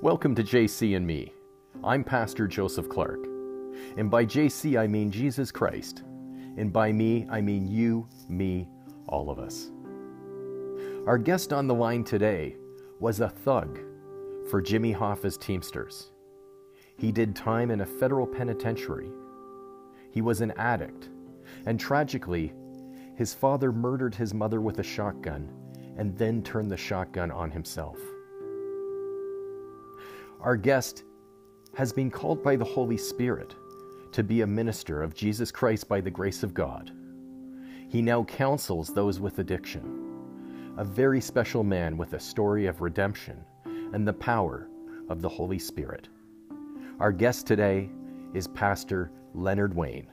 Welcome to JC and Me. I'm Pastor Joseph Clark. And by JC, I mean Jesus Christ. And by me, I mean you, me, all of us. Our guest on the line today was a thug for Jimmy Hoffa's Teamsters. He did time in a federal penitentiary. He was an addict. And tragically, his father murdered his mother with a shotgun and then turned the shotgun on himself. Our guest has been called by the Holy Spirit to be a minister of Jesus Christ by the grace of God. He now counsels those with addiction, a very special man with a story of redemption and the power of the Holy Spirit. Our guest today is Pastor Leonard Wayne.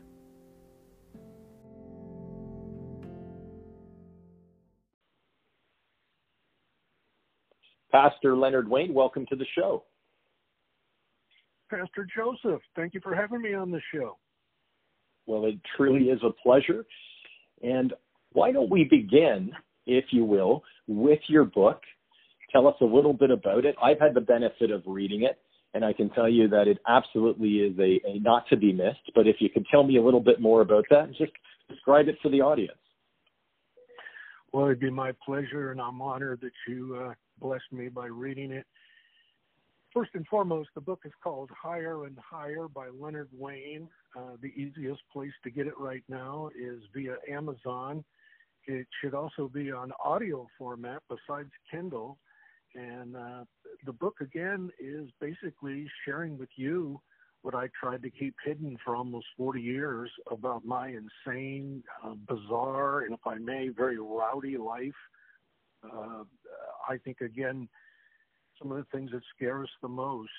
Pastor Leonard Wayne, welcome to the show. Pastor Joseph. Thank you for having me on the show. Well, it truly is a pleasure. And why don't we begin, if you will, with your book? Tell us a little bit about it. I've had the benefit of reading it, and I can tell you that it absolutely is a, a not to be missed. But if you could tell me a little bit more about that just describe it for the audience. Well, it'd be my pleasure, and I'm honored that you uh, blessed me by reading it. First and foremost, the book is called Higher and Higher by Leonard Wayne. Uh, the easiest place to get it right now is via Amazon. It should also be on audio format besides Kindle. And uh, the book, again, is basically sharing with you what I tried to keep hidden for almost 40 years about my insane, uh, bizarre, and if I may, very rowdy life. Uh, I think, again, some of the things that scare us the most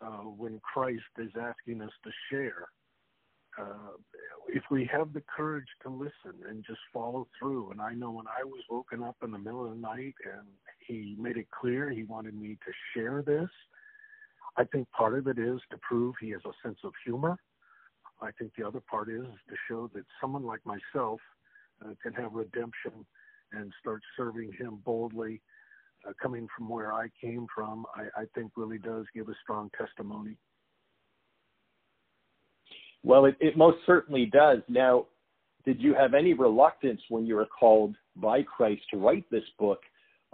uh, when Christ is asking us to share. Uh, if we have the courage to listen and just follow through, and I know when I was woken up in the middle of the night and he made it clear he wanted me to share this, I think part of it is to prove he has a sense of humor. I think the other part is to show that someone like myself uh, can have redemption and start serving him boldly uh, coming from where I came from, I, I think really does give a strong testimony. Well, it, it most certainly does. Now, did you have any reluctance when you were called by Christ to write this book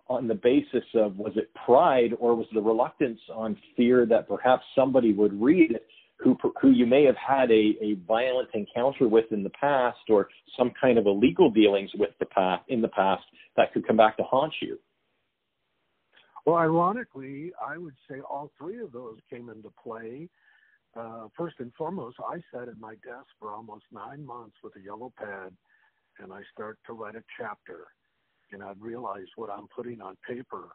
on the basis of was it pride or was the reluctance on fear that perhaps somebody would read it who who you may have had a, a violent encounter with in the past or some kind of illegal dealings with the past in the past that could come back to haunt you? Well, ironically, I would say all three of those came into play. Uh, first and foremost, I sat at my desk for almost nine months with a yellow pad, and I start to write a chapter, and I'd realize what I'm putting on paper.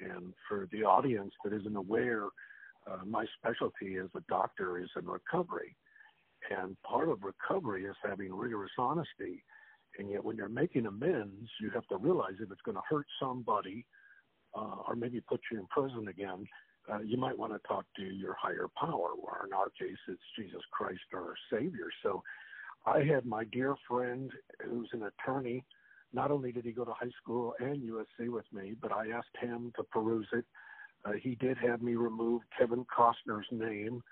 And for the audience that isn't aware, uh, my specialty as a doctor is in recovery, and part of recovery is having rigorous honesty. And yet, when you're making amends, you have to realize if it's going to hurt somebody uh, or maybe put you in prison again, uh, you might want to talk to your higher power, or in our case, it's Jesus Christ, our Savior. So I had my dear friend who's an attorney. Not only did he go to high school and USC with me, but I asked him to peruse it. Uh, he did have me remove Kevin Costner's name.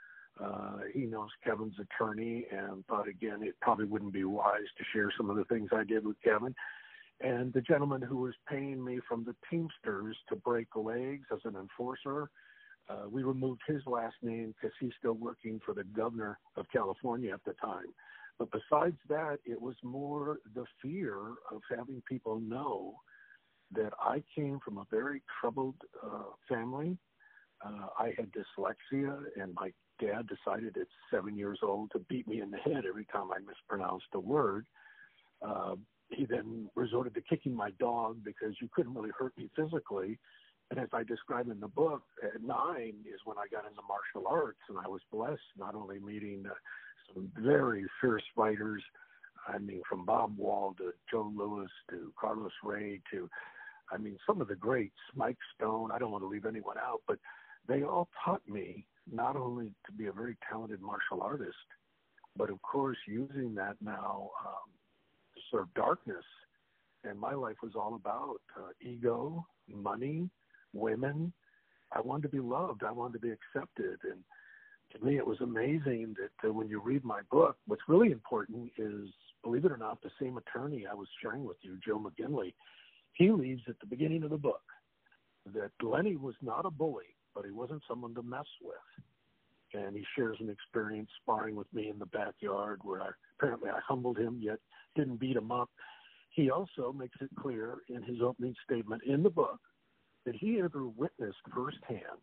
Uh, he knows Kevin's attorney and thought again it probably wouldn't be wise to share some of the things I did with Kevin. And the gentleman who was paying me from the Teamsters to break legs as an enforcer, uh, we removed his last name because he's still working for the governor of California at the time. But besides that, it was more the fear of having people know that I came from a very troubled uh, family. Uh, I had dyslexia, and my dad decided at seven years old to beat me in the head every time I mispronounced a word. Uh, he then resorted to kicking my dog because you couldn't really hurt me physically. And as I describe in the book, at nine is when I got into martial arts, and I was blessed not only meeting uh, some very fierce fighters, I mean, from Bob Wall to Joe Lewis to Carlos Ray to, I mean, some of the greats, Mike Stone. I don't want to leave anyone out, but they all taught me not only to be a very talented martial artist, but of course using that now um, serve darkness. And my life was all about uh, ego, money, women. I wanted to be loved. I wanted to be accepted. And to me, it was amazing that uh, when you read my book, what's really important is, believe it or not, the same attorney I was sharing with you, Joe McGinley, he leaves at the beginning of the book that Lenny was not a bully, but he wasn't someone to mess with. And he shares an experience sparring with me in the backyard where I, apparently I humbled him, yet didn't beat him up. He also makes it clear in his opening statement in the book that he ever witnessed firsthand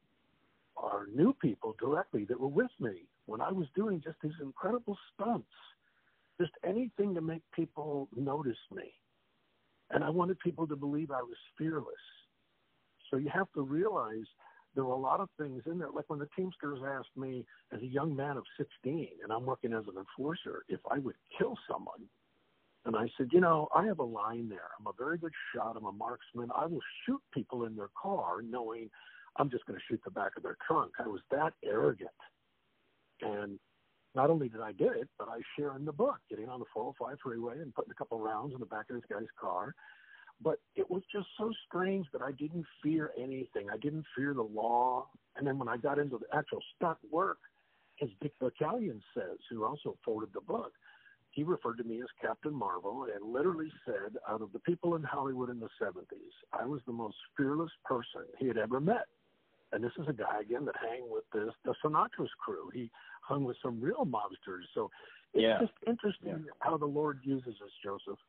are new people directly that were with me when I was doing just these incredible stunts, just anything to make people notice me. And I wanted people to believe I was fearless. So you have to realize there were a lot of things in there. Like when the Teamsters asked me as a young man of 16, and I'm working as an enforcer, if I would kill someone. And I said, you know, I have a line there. I'm a very good shot. I'm a marksman. I will shoot people in their car knowing I'm just going to shoot the back of their trunk. I was that arrogant. And not only did I get it, but I share in the book, getting on the 405 freeway and putting a couple rounds in the back of this guy's car. But it was just so strange that I didn't fear anything. I didn't fear the law. And then when I got into the actual stunt work, as Dick Battalion says, who also forwarded the book, he referred to me as Captain Marvel and literally said, out of the people in Hollywood in the 70s, I was the most fearless person he had ever met. And this is a guy again that hang with the the Sinatra's crew. He hung with some real mobsters. So it's yeah. just interesting yeah. how the Lord uses us, Joseph.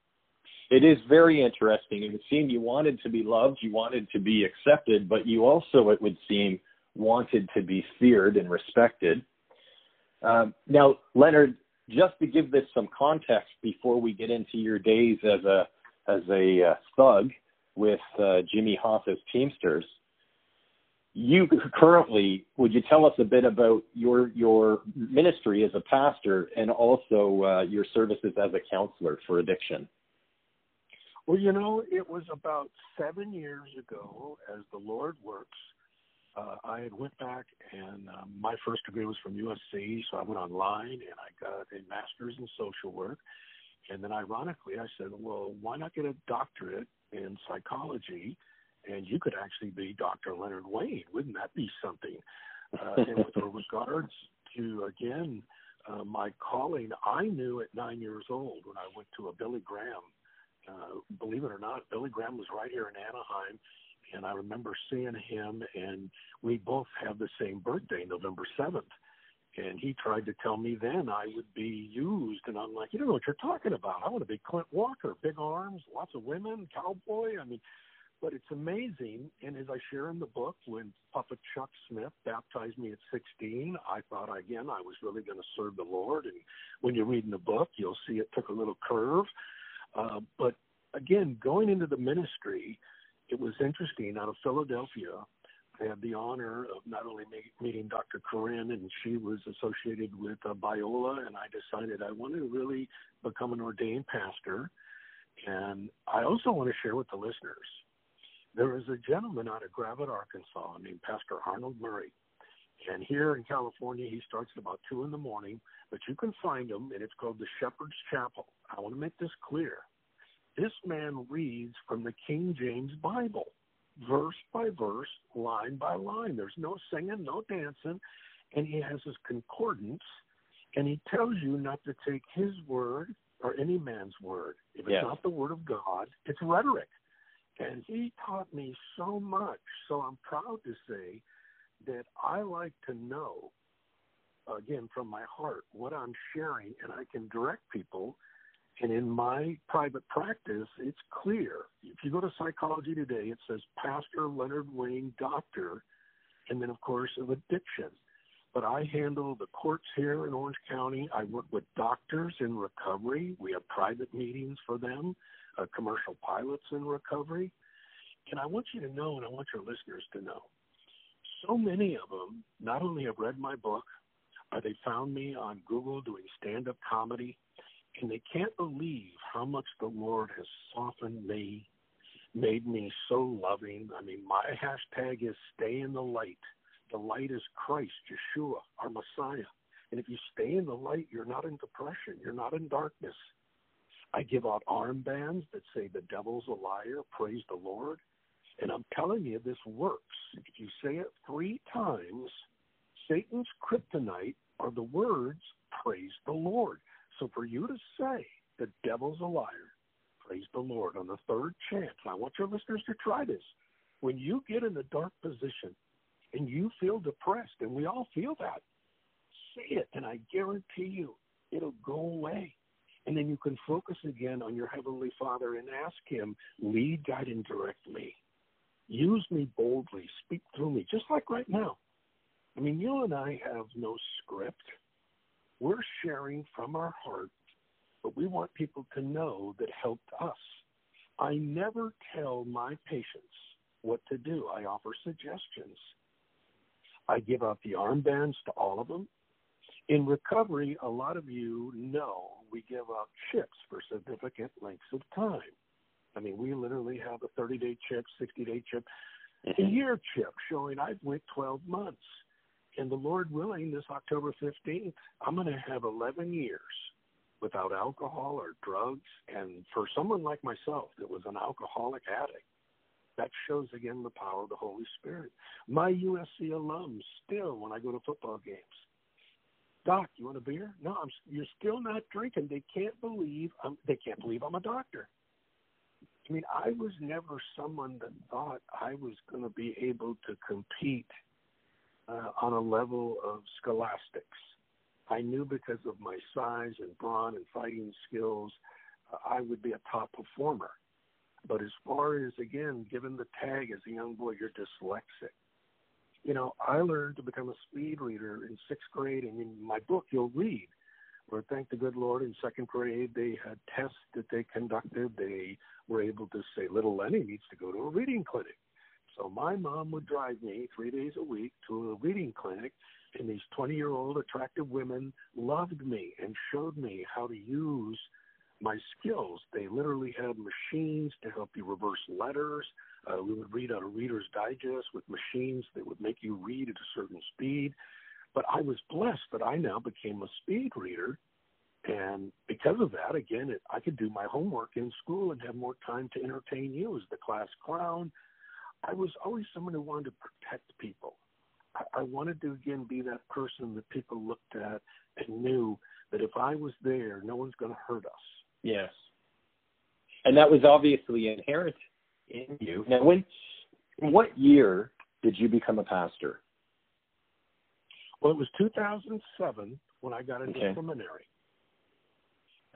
It is very interesting. It would seem you wanted to be loved, you wanted to be accepted, but you also, it would seem, wanted to be feared and respected. Um, now, Leonard, just to give this some context before we get into your days as a as a uh, thug with uh, Jimmy Hoffa's Teamsters, you currently would you tell us a bit about your your ministry as a pastor and also uh, your services as a counselor for addiction? Well you know it was about seven years ago as the lord works uh, i had went back and um, my first degree was from usc so i went online and i got a master's in social work and then ironically i said well why not get a doctorate in psychology and you could actually be Dr. Leonard Wayne. Wouldn't that be something? Uh, and with regards to again uh, my calling, I knew at nine years old when I went to a Billy Graham. Uh, believe it or not, Billy Graham was right here in Anaheim, and I remember seeing him, and we both have the same birthday, November seventh. And he tried to tell me then I would be used, and I'm like, you don't know what you're talking about. I want to be Clint Walker, big arms, lots of women, cowboy. I mean, but it's amazing. And as I share in the book, when Papa Chuck Smith baptized me at 16, I thought again I was really going to serve the Lord. And when you read in the book, you'll see it took a little curve. Uh, but again, going into the ministry, it was interesting. Out of Philadelphia, I had the honor of not only meeting Dr. Corinne, and she was associated with uh, Biola, and I decided I wanted to really become an ordained pastor. And I also want to share with the listeners there is a gentleman out of Gravette, Arkansas, named Pastor Arnold Murray. And here in California, he starts at about 2 in the morning, but you can find him, and it's called the Shepherd's Chapel. I want to make this clear. This man reads from the King James Bible, verse by verse, line by line. There's no singing, no dancing, and he has his concordance, and he tells you not to take his word or any man's word. If it's yes. not the word of God, it's rhetoric. And he taught me so much. So I'm proud to say that I like to know, again, from my heart, what I'm sharing, and I can direct people. And in my private practice, it's clear. If you go to Psychology Today, it says Pastor Leonard Wayne, doctor, and then, of course, of addiction. But I handle the courts here in Orange County. I work with doctors in recovery. We have private meetings for them uh, commercial pilots in recovery. And I want you to know, and I want your listeners to know, so many of them not only have read my book, or they found me on Google doing stand up comedy, and they can't believe how much the Lord has softened me, made me so loving. I mean, my hashtag is stay in the light. The light is Christ, Yeshua, our Messiah. And if you stay in the light, you're not in depression, you're not in darkness. I give out armbands that say the devil's a liar, praise the Lord. And I'm telling you, this works. If you say it three times, Satan's kryptonite are the words, praise the Lord. So for you to say the devil's a liar, praise the Lord on the third chance, I want your listeners to try this. When you get in a dark position and you feel depressed, and we all feel that, say it, and I guarantee you it'll go away. And then you can focus again on your Heavenly Father and ask Him, lead, guide, and direct me. Use me boldly. Speak through me, just like right now. I mean, you and I have no script. We're sharing from our heart, but we want people to know that helped us. I never tell my patients what to do. I offer suggestions. I give out the armbands to all of them. In recovery, a lot of you know we give out chips for significant lengths of time. I mean, we literally have a 30 day chip, 60 day chip, a mm-hmm. year chip showing I've went 12 months. And the Lord willing, this October 15th, I'm going to have 11 years without alcohol or drugs. And for someone like myself that was an alcoholic addict, that shows again the power of the Holy Spirit. My USC alums still, when I go to football games, Doc, you want a beer? No, I'm. You're still not drinking. They can't believe. I'm, they can't believe I'm a doctor. I mean, I was never someone that thought I was going to be able to compete uh, on a level of scholastics. I knew because of my size and brawn and fighting skills, uh, I would be a top performer. But as far as, again, given the tag as a young boy, you're dyslexic. You know, I learned to become a speed reader in sixth grade, and in my book, you'll read where, thank the good Lord, in second grade, they had tests that they conducted. They were able to say, little Lenny needs to go to a reading clinic. So my mom would drive me three days a week to a reading clinic, and these 20 year old attractive women loved me and showed me how to use my skills. They literally had machines to help you reverse letters. Uh, we would read out a Reader's Digest with machines that would make you read at a certain speed. But I was blessed that I now became a speed reader. And because of that, again, it, I could do my homework in school and have more time to entertain you as the class clown, I was always someone who wanted to protect people. I, I wanted to again be that person that people looked at and knew that if I was there, no one's going to hurt us. Yes, and that was obviously inherent in you. Now, when, what year did you become a pastor? Well, it was 2007 when I got into okay. seminary.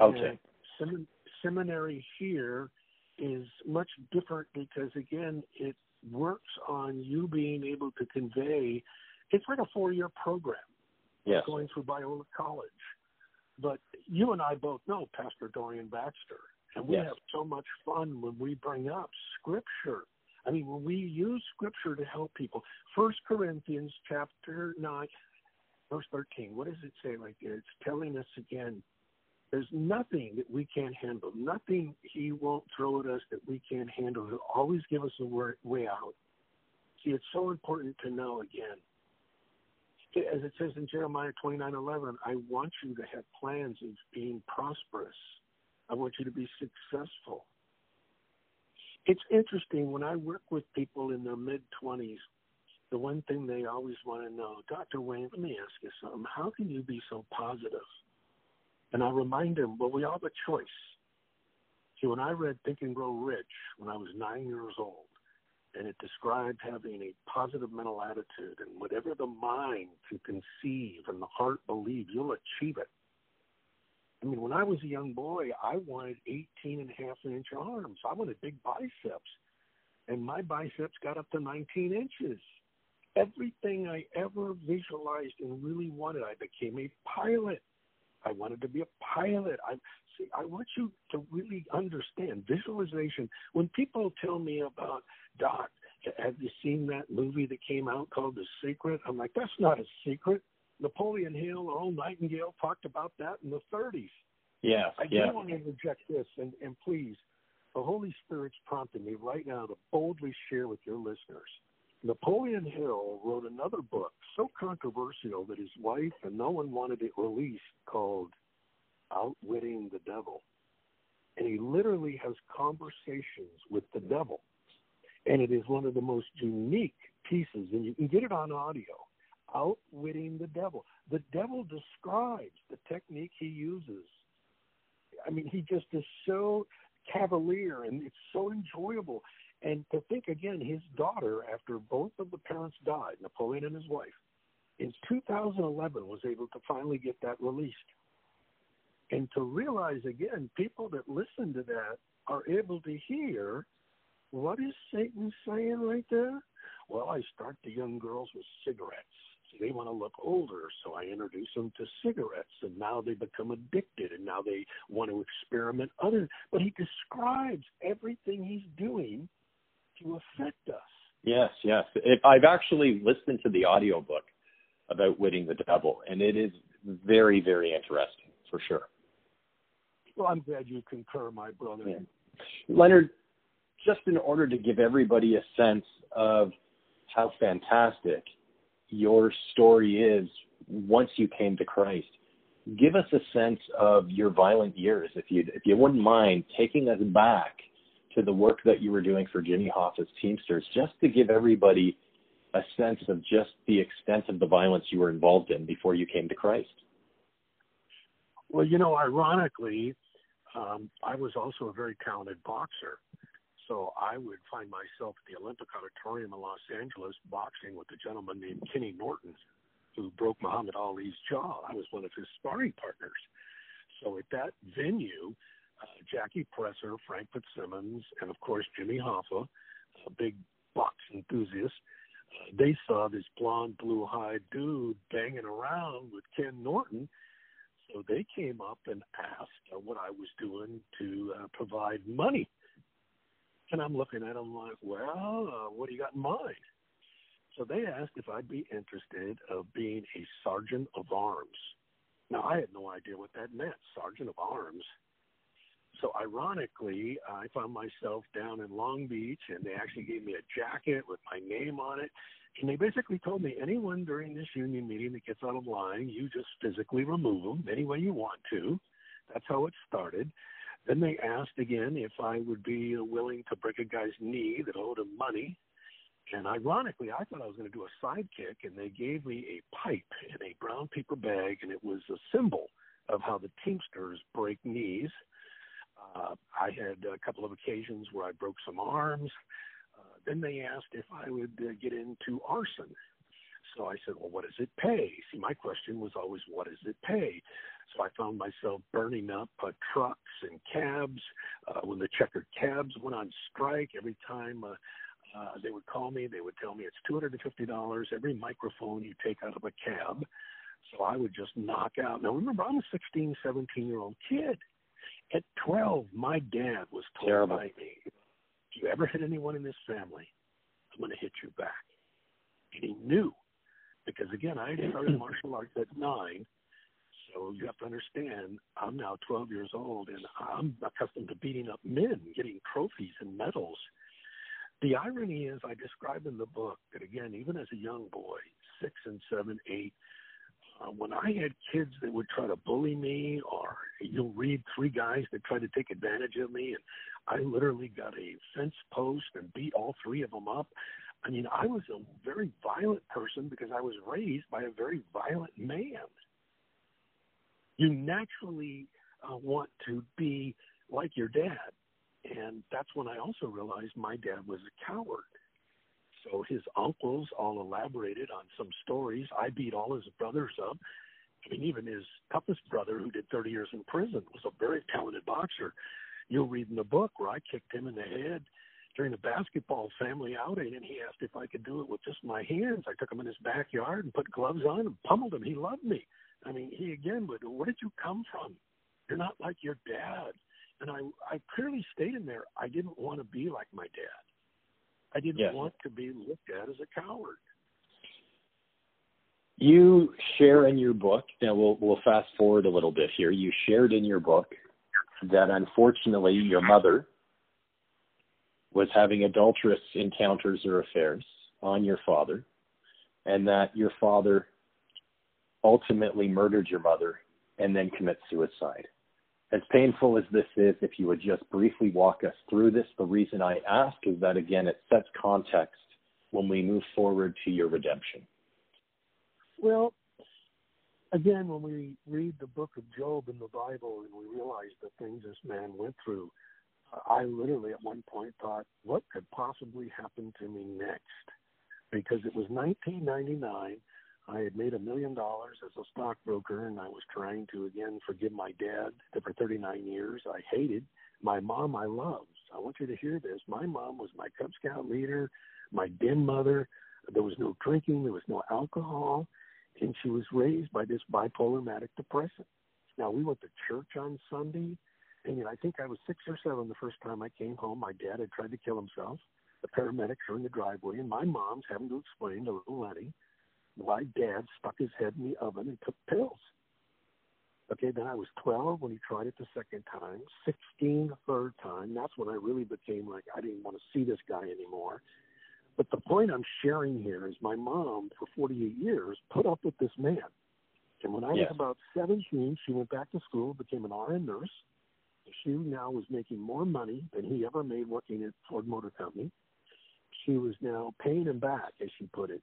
Okay. Sem- seminary here is much different because again, it works on you being able to convey. It's like a four-year program. Yes. Going through Biola College, but you and I both know Pastor Dorian Baxter, and we yes. have so much fun when we bring up Scripture. I mean, when we use Scripture to help people. First Corinthians chapter nine, verse thirteen. What does it say right there? It's telling us again there's nothing that we can't handle, nothing He won't throw at us that we can't handle. He'll always give us a way out. See, it's so important to know again. As it says in Jeremiah 29:11, I want you to have plans of being prosperous. I want you to be successful. It's interesting when I work with people in their mid 20s. The one thing they always want to know, Dr. Wayne, let me ask you something. How can you be so positive? And I remind him, well, we all have a choice. See, when I read Think and Grow Rich when I was nine years old, and it described having a positive mental attitude, and whatever the mind can conceive and the heart believe, you'll achieve it. I mean, when I was a young boy, I wanted 18 and a half inch arms. I wanted big biceps. And my biceps got up to 19 inches. Everything I ever visualized and really wanted, I became a pilot. I wanted to be a pilot. I see. I want you to really understand visualization. When people tell me about Doc, have you seen that movie that came out called The Secret? I'm like, that's not a secret. Napoleon Hill, Earl Nightingale talked about that in the 30s. Yeah, I yeah. do want to interject this, and, and please, the Holy Spirit's prompting me right now to boldly share with your listeners Napoleon Hill wrote another book so controversial that his wife and no one wanted it released called Outwitting the Devil. And he literally has conversations with the devil. And it is one of the most unique pieces, and you can get it on audio. Outwitting the devil. The devil describes the technique he uses. I mean, he just is so cavalier and it's so enjoyable. And to think again, his daughter, after both of the parents died, Napoleon and his wife, in 2011 was able to finally get that released. And to realize again, people that listen to that are able to hear what is Satan saying right there? Well, I start the young girls with cigarettes. See, they want to look older, so I introduce them to cigarettes, and now they become addicted, and now they want to experiment other. But he describes everything he's doing to affect us. Yes, yes. It, I've actually listened to the audiobook Outwitting the Devil, and it is very, very interesting for sure. Well, I'm glad you concur, my brother. Yeah. Leonard, just in order to give everybody a sense of how fantastic your story is once you came to Christ, give us a sense of your violent years, if you if you wouldn't mind taking us back to the work that you were doing for Jimmy Hoffa's Teamsters, just to give everybody a sense of just the extent of the violence you were involved in before you came to Christ. Well, you know, ironically, um, I was also a very talented boxer. So I would find myself at the Olympic Auditorium in Los Angeles boxing with a gentleman named Kenny Norton, who broke Muhammad Ali's jaw. I was one of his sparring partners. So at that venue, uh, Jackie Presser, Frank Fitzsimmons, and of course Jimmy Hoffa, a big box enthusiast, uh, they saw this blonde, blue-eyed dude banging around with Ken Norton. So they came up and asked uh, what I was doing to uh, provide money and I'm looking at them like, well, uh, what do you got in mind? So they asked if I'd be interested of being a sergeant of arms. Now I had no idea what that meant, sergeant of arms. So ironically, uh, I found myself down in Long Beach, and they actually gave me a jacket with my name on it. And they basically told me anyone during this union meeting that gets out of line, you just physically remove them any way you want to. That's how it started. Then they asked again if I would be willing to break a guy's knee that owed him money. And ironically, I thought I was going to do a sidekick, and they gave me a pipe in a brown paper bag, and it was a symbol of how the Teamsters break knees. Uh, I had a couple of occasions where I broke some arms. Uh, then they asked if I would uh, get into arson. So I said, well, what does it pay? See, my question was always, what does it pay? So I found myself burning up uh, trucks and cabs. Uh, when the checkered cabs went on strike, every time uh, uh, they would call me, they would tell me it's $250 every microphone you take out of a cab. So I would just knock out. Now remember, I'm a 16, 17 year old kid. At 12, my dad was told Terrible. by me, if you ever hit anyone in this family, I'm going to hit you back. And he knew because again, I had started martial arts at nine. So you have to understand, I'm now 12 years old and I'm accustomed to beating up men, getting trophies and medals. The irony is, I describe in the book that again, even as a young boy, six and seven, eight, uh, when I had kids that would try to bully me, or you'll read three guys that tried to take advantage of me, and I literally got a fence post and beat all three of them up. I mean, I was a very violent person because I was raised by a very violent man. You naturally uh, want to be like your dad. And that's when I also realized my dad was a coward. So his uncles all elaborated on some stories. I beat all his brothers up. I mean, even his toughest brother, who did 30 years in prison, was a very talented boxer. You'll read in the book where I kicked him in the head during a basketball family outing, and he asked if I could do it with just my hands. I took him in his backyard and put gloves on and pummeled him. He loved me. I mean, he again would, where did you come from? You're not like your dad. And I, I clearly stated in there, I didn't want to be like my dad. I didn't yes. want to be looked at as a coward. You share in your book. Now we'll we'll fast forward a little bit here. You shared in your book that unfortunately your mother was having adulterous encounters or affairs on your father, and that your father ultimately murdered your mother and then commits suicide. As painful as this is, if you would just briefly walk us through this, the reason I ask is that, again, it sets context when we move forward to your redemption. Well, again, when we read the book of Job in the Bible and we realize the things this man went through, I literally at one point thought, what could possibly happen to me next? Because it was 1999. I had made a million dollars as a stockbroker, and I was trying to again forgive my dad that for 39 years I hated. My mom I loved. I want you to hear this. My mom was my Cub Scout leader, my den mother. There was no drinking, there was no alcohol, and she was raised by this bipolar manic depressant. Now we went to church on Sunday, and you know, I think I was six or seven the first time I came home. My dad had tried to kill himself. The paramedics are in the driveway, and my mom's having to explain to little Lenny my dad stuck his head in the oven and took pills. Okay, then I was 12 when he tried it the second time, 16 the third time. That's when I really became like, I didn't want to see this guy anymore. But the point I'm sharing here is my mom, for 48 years, put up with this man. And when I yes. was about 17, she went back to school, became an RN nurse. She now was making more money than he ever made working at Ford Motor Company. She was now paying him back, as she put it,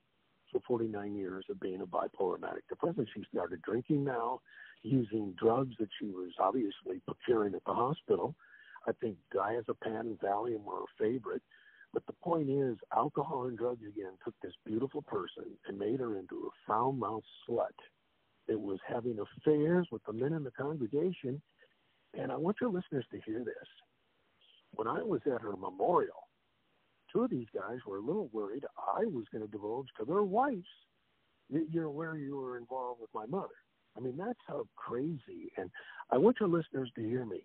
for 49 years of being a bipolar manic depressant. She started drinking now, using drugs that she was obviously procuring at the hospital. I think diazepam and Valium were her favorite. But the point is, alcohol and drugs again took this beautiful person and made her into a foul mouthed slut that was having affairs with the men in the congregation. And I want your listeners to hear this. When I was at her memorial, two of these guys were a little worried I was going to divulge to their wives, that you're aware you were involved with my mother. I mean, that's how crazy. And I want your listeners to hear me.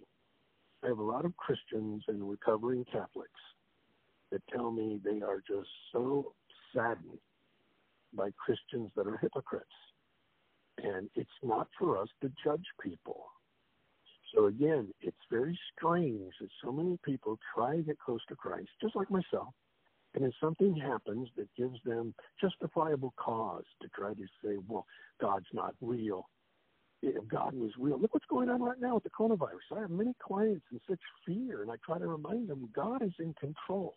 I have a lot of Christians and recovering Catholics that tell me they are just so saddened by Christians that are hypocrites. And it's not for us to judge people. So again, it's very strange that so many people try to get close to Christ, just like myself, and if something happens that gives them justifiable cause to try to say, well, God's not real. If God was real, look what's going on right now with the coronavirus. I have many clients in such fear, and I try to remind them God is in control.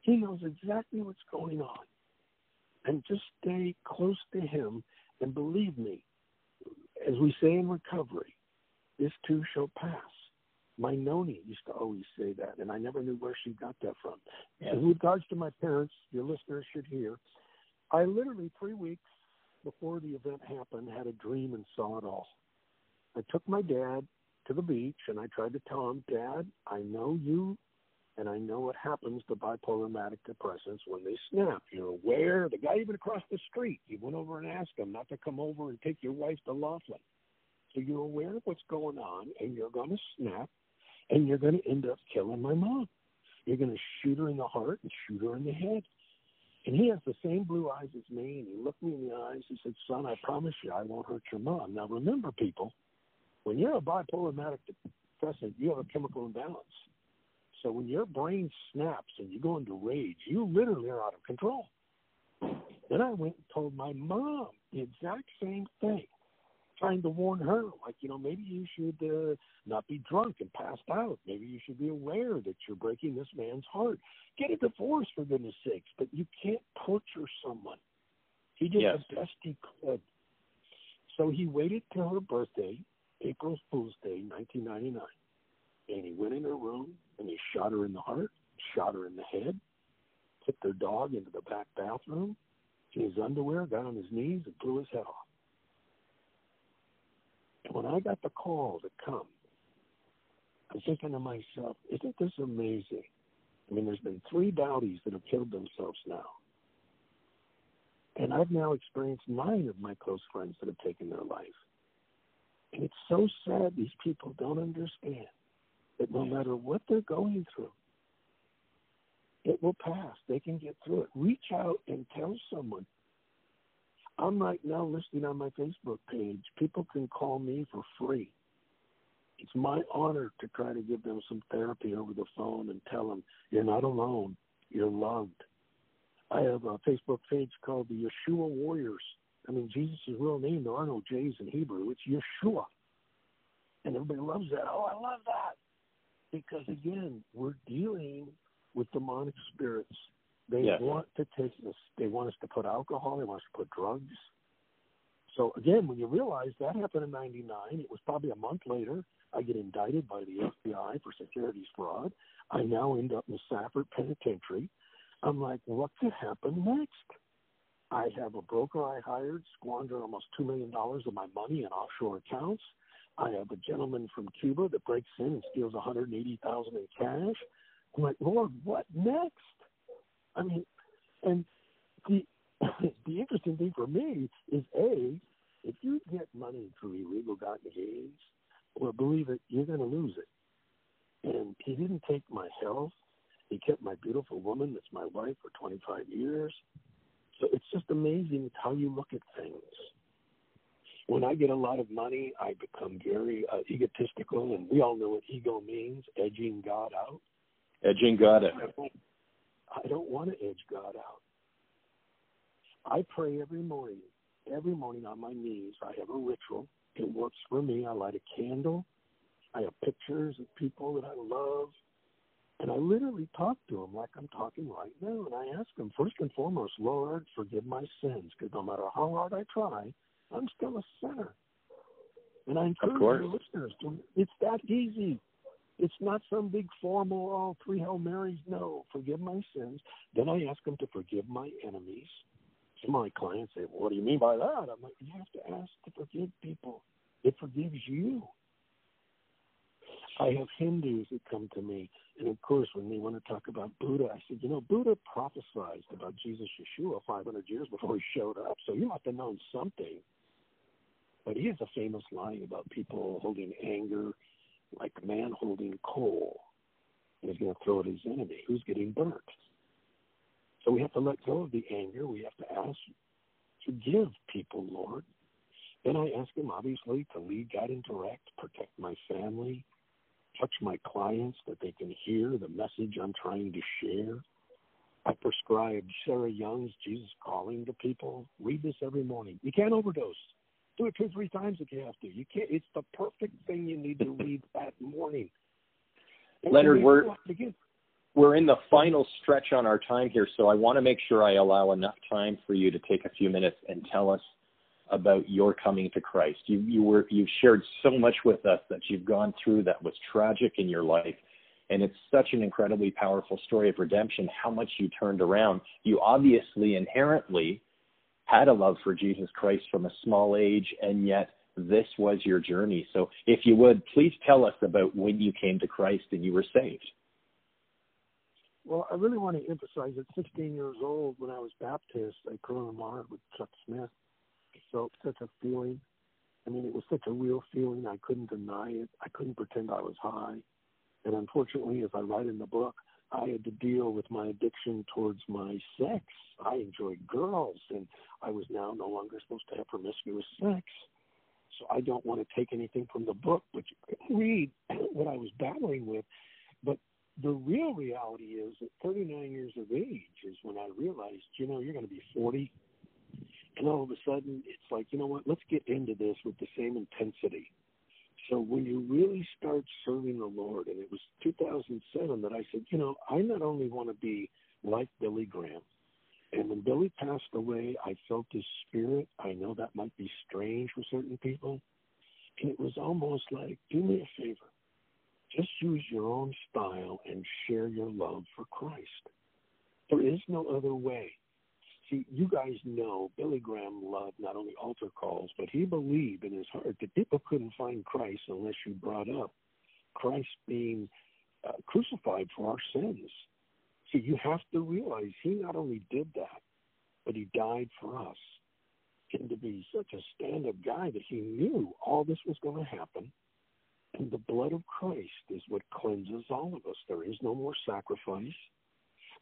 He knows exactly what's going on. And just stay close to Him, and believe me, as we say in recovery, this too shall pass. My noni used to always say that, and I never knew where she got that from. Yeah. In regards to my parents, your listeners should hear, I literally three weeks before the event happened had a dream and saw it all. I took my dad to the beach and I tried to tell him, Dad, I know you and I know what happens to bipolar manic depressants when they snap. You're aware. The guy even across the street, he went over and asked him not to come over and take your wife to Laughlin. So you're aware of what's going on, and you're going to snap, and you're going to end up killing my mom. You're going to shoot her in the heart and shoot her in the head. And he has the same blue eyes as me, and he looked me in the eyes. He said, "Son, I promise you, I won't hurt your mom." Now, remember, people, when you're a bipolar manic depressant, you have a chemical imbalance. So when your brain snaps and you go into rage, you literally are out of control. Then I went and told my mom the exact same thing trying to warn her, like, you know, maybe you should uh, not be drunk and passed out. Maybe you should be aware that you're breaking this man's heart. Get a divorce, for goodness sakes, but you can't torture someone. He did yes. the best he could. So he waited till her birthday, April Fool's Day, 1999, and he went in her room and he shot her in the heart, shot her in the head, took their dog into the back bathroom, in his underwear, got on his knees, and blew his head off. When I got the call to come, I'm thinking to myself, isn't this amazing? I mean, there's been three Dowdies that have killed themselves now. And I've now experienced nine of my close friends that have taken their life. And it's so sad these people don't understand that no matter what they're going through, it will pass. They can get through it. Reach out and tell someone I'm right now listing on my Facebook page. People can call me for free. It's my honor to try to give them some therapy over the phone and tell them you're not alone. You're loved. I have a Facebook page called the Yeshua Warriors. I mean, Jesus' real name, there are no J's in Hebrew. It's Yeshua. And everybody loves that. Oh, I love that. Because again, we're dealing with demonic spirits. They yes. want to take us. They want us to put alcohol. They want us to put drugs. So again, when you realize that happened in '99, it was probably a month later. I get indicted by the FBI for securities fraud. I now end up in Safford Penitentiary. I'm like, what could happen next? I have a broker I hired squander almost $2 million of my money in offshore accounts. I have a gentleman from Cuba that breaks in and steals 180000 in cash. I'm like, Lord, what next? I mean, and the the interesting thing for me is a if you get money through illegal gotten gains, well, believe it, you're going to lose it. And he didn't take my health. He kept my beautiful woman that's my wife for 25 years. So it's just amazing how you look at things. When I get a lot of money, I become very uh, egotistical, and we all know what ego means edging God out. Edging God out. I don't want to edge God out. I pray every morning, every morning on my knees. I have a ritual. It works for me. I light a candle. I have pictures of people that I love. And I literally talk to them like I'm talking right now. And I ask them, first and foremost, Lord, forgive my sins. Because no matter how hard I try, I'm still a sinner. And I encourage your listeners to, it's that easy. It's not some big formal, all oh, three Hail Marys. No, forgive my sins. Then I ask them to forgive my enemies. Some of my clients say, well, what do you mean by that? I'm like, you have to ask to forgive people. It forgives you. I have Hindus that come to me, and of course, when they want to talk about Buddha, I said, you know, Buddha prophesied about Jesus Yeshua 500 years before he showed up, so you must have known something. But he has a famous line about people holding anger like a man holding coal, and he's going to throw at his enemy who's getting burnt. So we have to let go of the anger. We have to ask, forgive people, Lord. Then I ask him, obviously, to lead, guide, and direct, protect my family, touch my clients that they can hear the message I'm trying to share. I prescribe Sarah Young's Jesus Calling to people. Read this every morning. You can't overdose. Do it two or three times if you have to. You can't. It's the perfect thing you need to read that morning. And Leonard, we're we're in the final stretch on our time here, so I want to make sure I allow enough time for you to take a few minutes and tell us about your coming to Christ. You, you were, you've shared so much with us that you've gone through that was tragic in your life. And it's such an incredibly powerful story of redemption, how much you turned around. You obviously inherently had a love for Jesus Christ from a small age, and yet this was your journey. So if you would, please tell us about when you came to Christ and you were saved. Well, I really want to emphasize at 16 years old, when I was baptized Corona Mar with Chuck Smith, felt such a feeling. I mean, it was such a real feeling. I couldn't deny it. I couldn't pretend I was high. And unfortunately, as I write in the book, I had to deal with my addiction towards my sex. I enjoyed girls, and I was now no longer supposed to have promiscuous sex. So I don't want to take anything from the book, but you can read what I was battling with. But the real reality is at 39 years of age is when I realized, you know, you're going to be 40, and all of a sudden, it's like, you know what? Let's get into this with the same intensity. So when you really start serving the Lord, and it was 2007 that I said, you know, I not only want to be like Billy Graham, and when Billy passed away, I felt his spirit. I know that might be strange for certain people. And it was almost like, do me a favor. Just use your own style and share your love for Christ. There is no other way see, you guys know Billy Graham loved not only altar calls, but he believed in his heart that people couldn't find Christ unless you brought up Christ being uh, crucified for our sins. See, you have to realize he not only did that, but he died for us. And to be such a stand up guy that he knew all this was going to happen. And the blood of Christ is what cleanses all of us. There is no more sacrifice.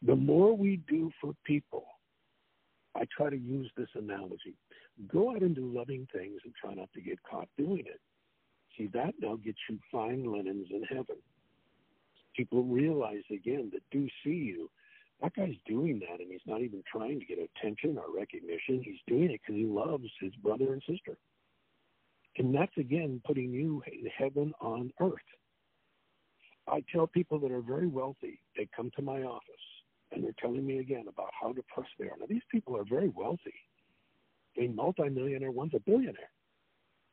The more we do for people, I try to use this analogy. Go out and do loving things and try not to get caught doing it. See, that now gets you fine linens in heaven. People realize again that do see you. That guy's doing that, and he's not even trying to get attention or recognition. He's doing it because he loves his brother and sister. And that's again putting you in heaven on earth. I tell people that are very wealthy, they come to my office and they're telling me again about how depressed they are. Now, these people are very wealthy. A multimillionaire, one's a billionaire.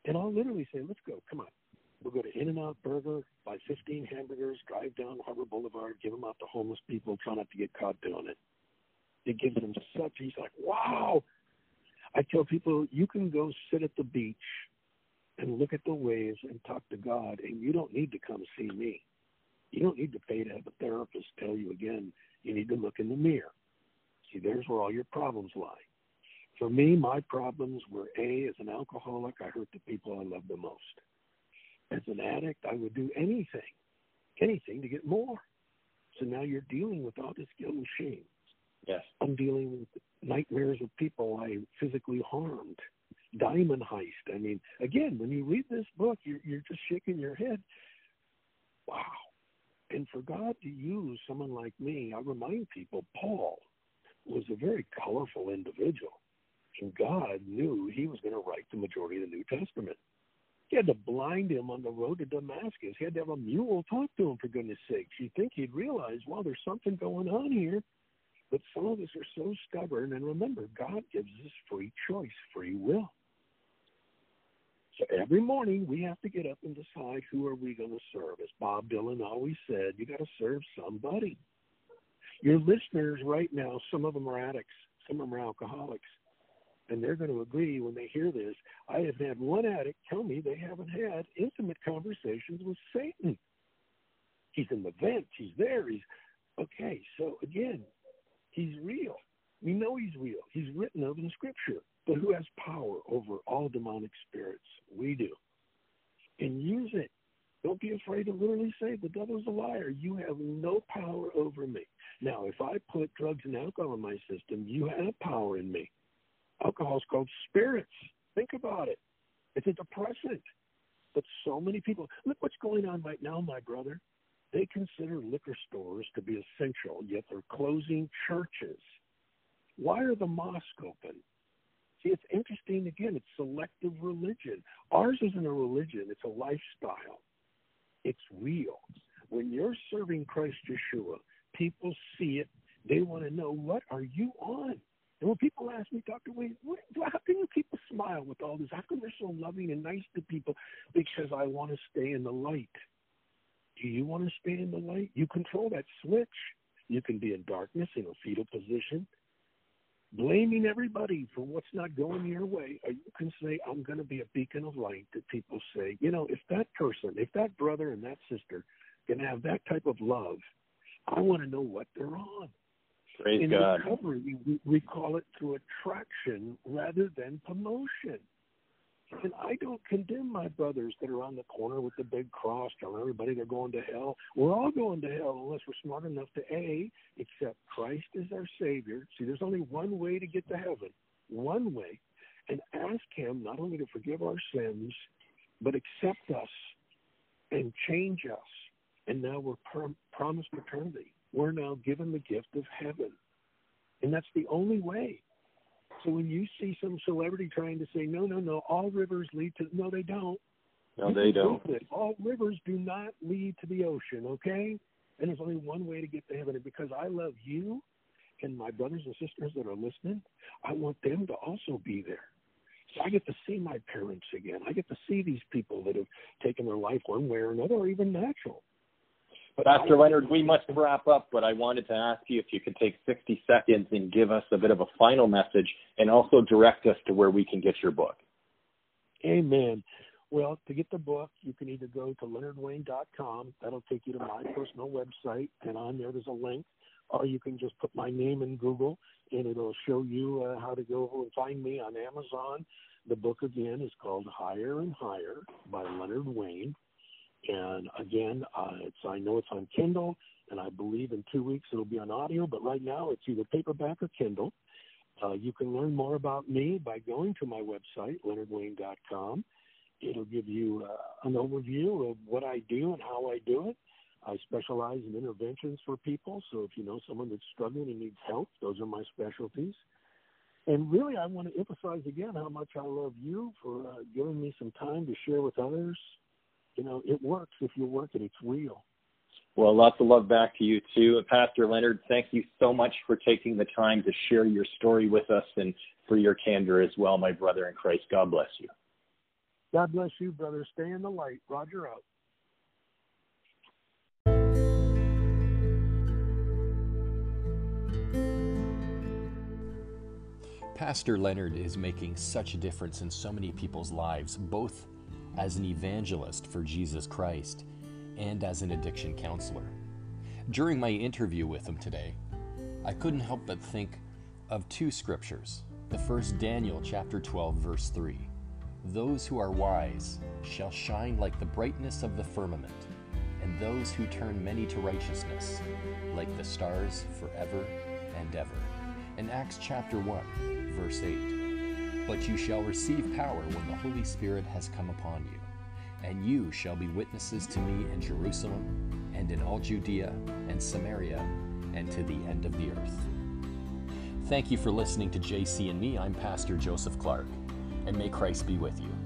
And I'll literally say, let's go, come on. We'll go to In N Out Burger, buy 15 hamburgers, drive down Harbor Boulevard, give them out to homeless people, try not to get caught doing it. It gives them such, he's like, wow. I tell people, you can go sit at the beach and look at the waves and talk to God, and you don't need to come see me. You don't need to pay to have a therapist tell you again, you need to look in the mirror. See, there's where all your problems lie. For me, my problems were A, as an alcoholic, I hurt the people I love the most. As an addict, I would do anything, anything to get more. So now you're dealing with all this guilt and shame. Yes. I'm dealing with nightmares of people I physically harmed. Diamond heist. I mean, again, when you read this book, you're, you're just shaking your head. Wow. And for God to use someone like me, I remind people Paul was a very colorful individual. And God knew he was going to write the majority of the New Testament. He had to blind him on the road to Damascus. He had to have a mule talk to him, for goodness sakes. You'd think he'd realize, well, there's something going on here. But some of us are so stubborn. And remember, God gives us free choice, free will. So every morning we have to get up and decide who are we going to serve. As Bob Dylan always said, you got to serve somebody. Your listeners right now, some of them are addicts, some of them are alcoholics, and they're going to agree when they hear this. I have had one addict tell me they haven't had intimate conversations with Satan. He's in the vent. He's there. He's okay. So again, he's real. We know he's real. He's written of in Scripture. But who has power over all demonic spirits? We do. And use it. Don't be afraid to literally say, the devil's a liar. You have no power over me. Now, if I put drugs and alcohol in my system, you have power in me. Alcohol is called spirits. Think about it. It's a depressant. But so many people, look what's going on right now, my brother. They consider liquor stores to be essential, yet they're closing churches. Why are the mosques open? See, it's interesting. Again, it's selective religion. Ours isn't a religion, it's a lifestyle. It's real. When you're serving Christ Yeshua, people see it. They want to know, what are you on? And when people ask me, Dr. Wayne, what, how can you keep a smile with all this? How come you're so loving and nice to people? Because I want to stay in the light. Do you want to stay in the light? You control that switch. You can be in darkness in a fetal position blaming everybody for what's not going your way, or you can say, I'm going to be a beacon of light that people say, you know, if that person, if that brother and that sister can have that type of love, I want to know what they're on. Praise In God. recovery, we, we call it through attraction rather than promotion. And I don't condemn my brothers that are on the corner with the big cross telling everybody they're going to hell. We're all going to hell unless we're smart enough to A, accept Christ as our Savior. See, there's only one way to get to heaven, one way, and ask Him not only to forgive our sins, but accept us and change us. And now we're per- promised eternity. We're now given the gift of heaven. And that's the only way. So when you see some celebrity trying to say, no, no, no, all rivers lead to, no, they don't. No, You they don't. All rivers do not lead to the ocean, okay? And there's only one way to get to heaven. And because I love you and my brothers and sisters that are listening, I want them to also be there. So I get to see my parents again. I get to see these people that have taken their life one way or another, or even natural. Pastor Leonard, we must wrap up, but I wanted to ask you if you could take 60 seconds and give us a bit of a final message and also direct us to where we can get your book. Amen. Well, to get the book, you can either go to leonardwayne.com. That'll take you to my personal website, and on there there's a link. Or you can just put my name in Google, and it'll show you uh, how to go and find me on Amazon. The book again is called Higher and Higher by Leonard Wayne. And again, uh, it's I know it's on Kindle, and I believe in two weeks it'll be on audio. But right now, it's either paperback or Kindle. Uh, you can learn more about me by going to my website, leonardwayne.com. It'll give you uh, an overview of what I do and how I do it. I specialize in interventions for people, so if you know someone that's struggling and needs help, those are my specialties. and really, I want to emphasize again how much I love you for uh, giving me some time to share with others. You know, it works if you work it. It's real. Well, lots of love back to you too. Uh, Pastor Leonard, thank you so much for taking the time to share your story with us and for your candor as well, my brother in Christ. God bless you. God bless you, brother. Stay in the light. Roger out. Pastor Leonard is making such a difference in so many people's lives, both as an evangelist for Jesus Christ and as an addiction counselor. During my interview with him today, I couldn't help but think of two scriptures. The first, Daniel chapter 12, verse 3. Those who are wise shall shine like the brightness of the firmament, and those who turn many to righteousness like the stars forever and ever. In Acts chapter 1, verse 8 But you shall receive power when the Holy Spirit has come upon you, and you shall be witnesses to me in Jerusalem, and in all Judea and Samaria, and to the end of the earth. Thank you for listening to JC and me. I'm Pastor Joseph Clark, and may Christ be with you.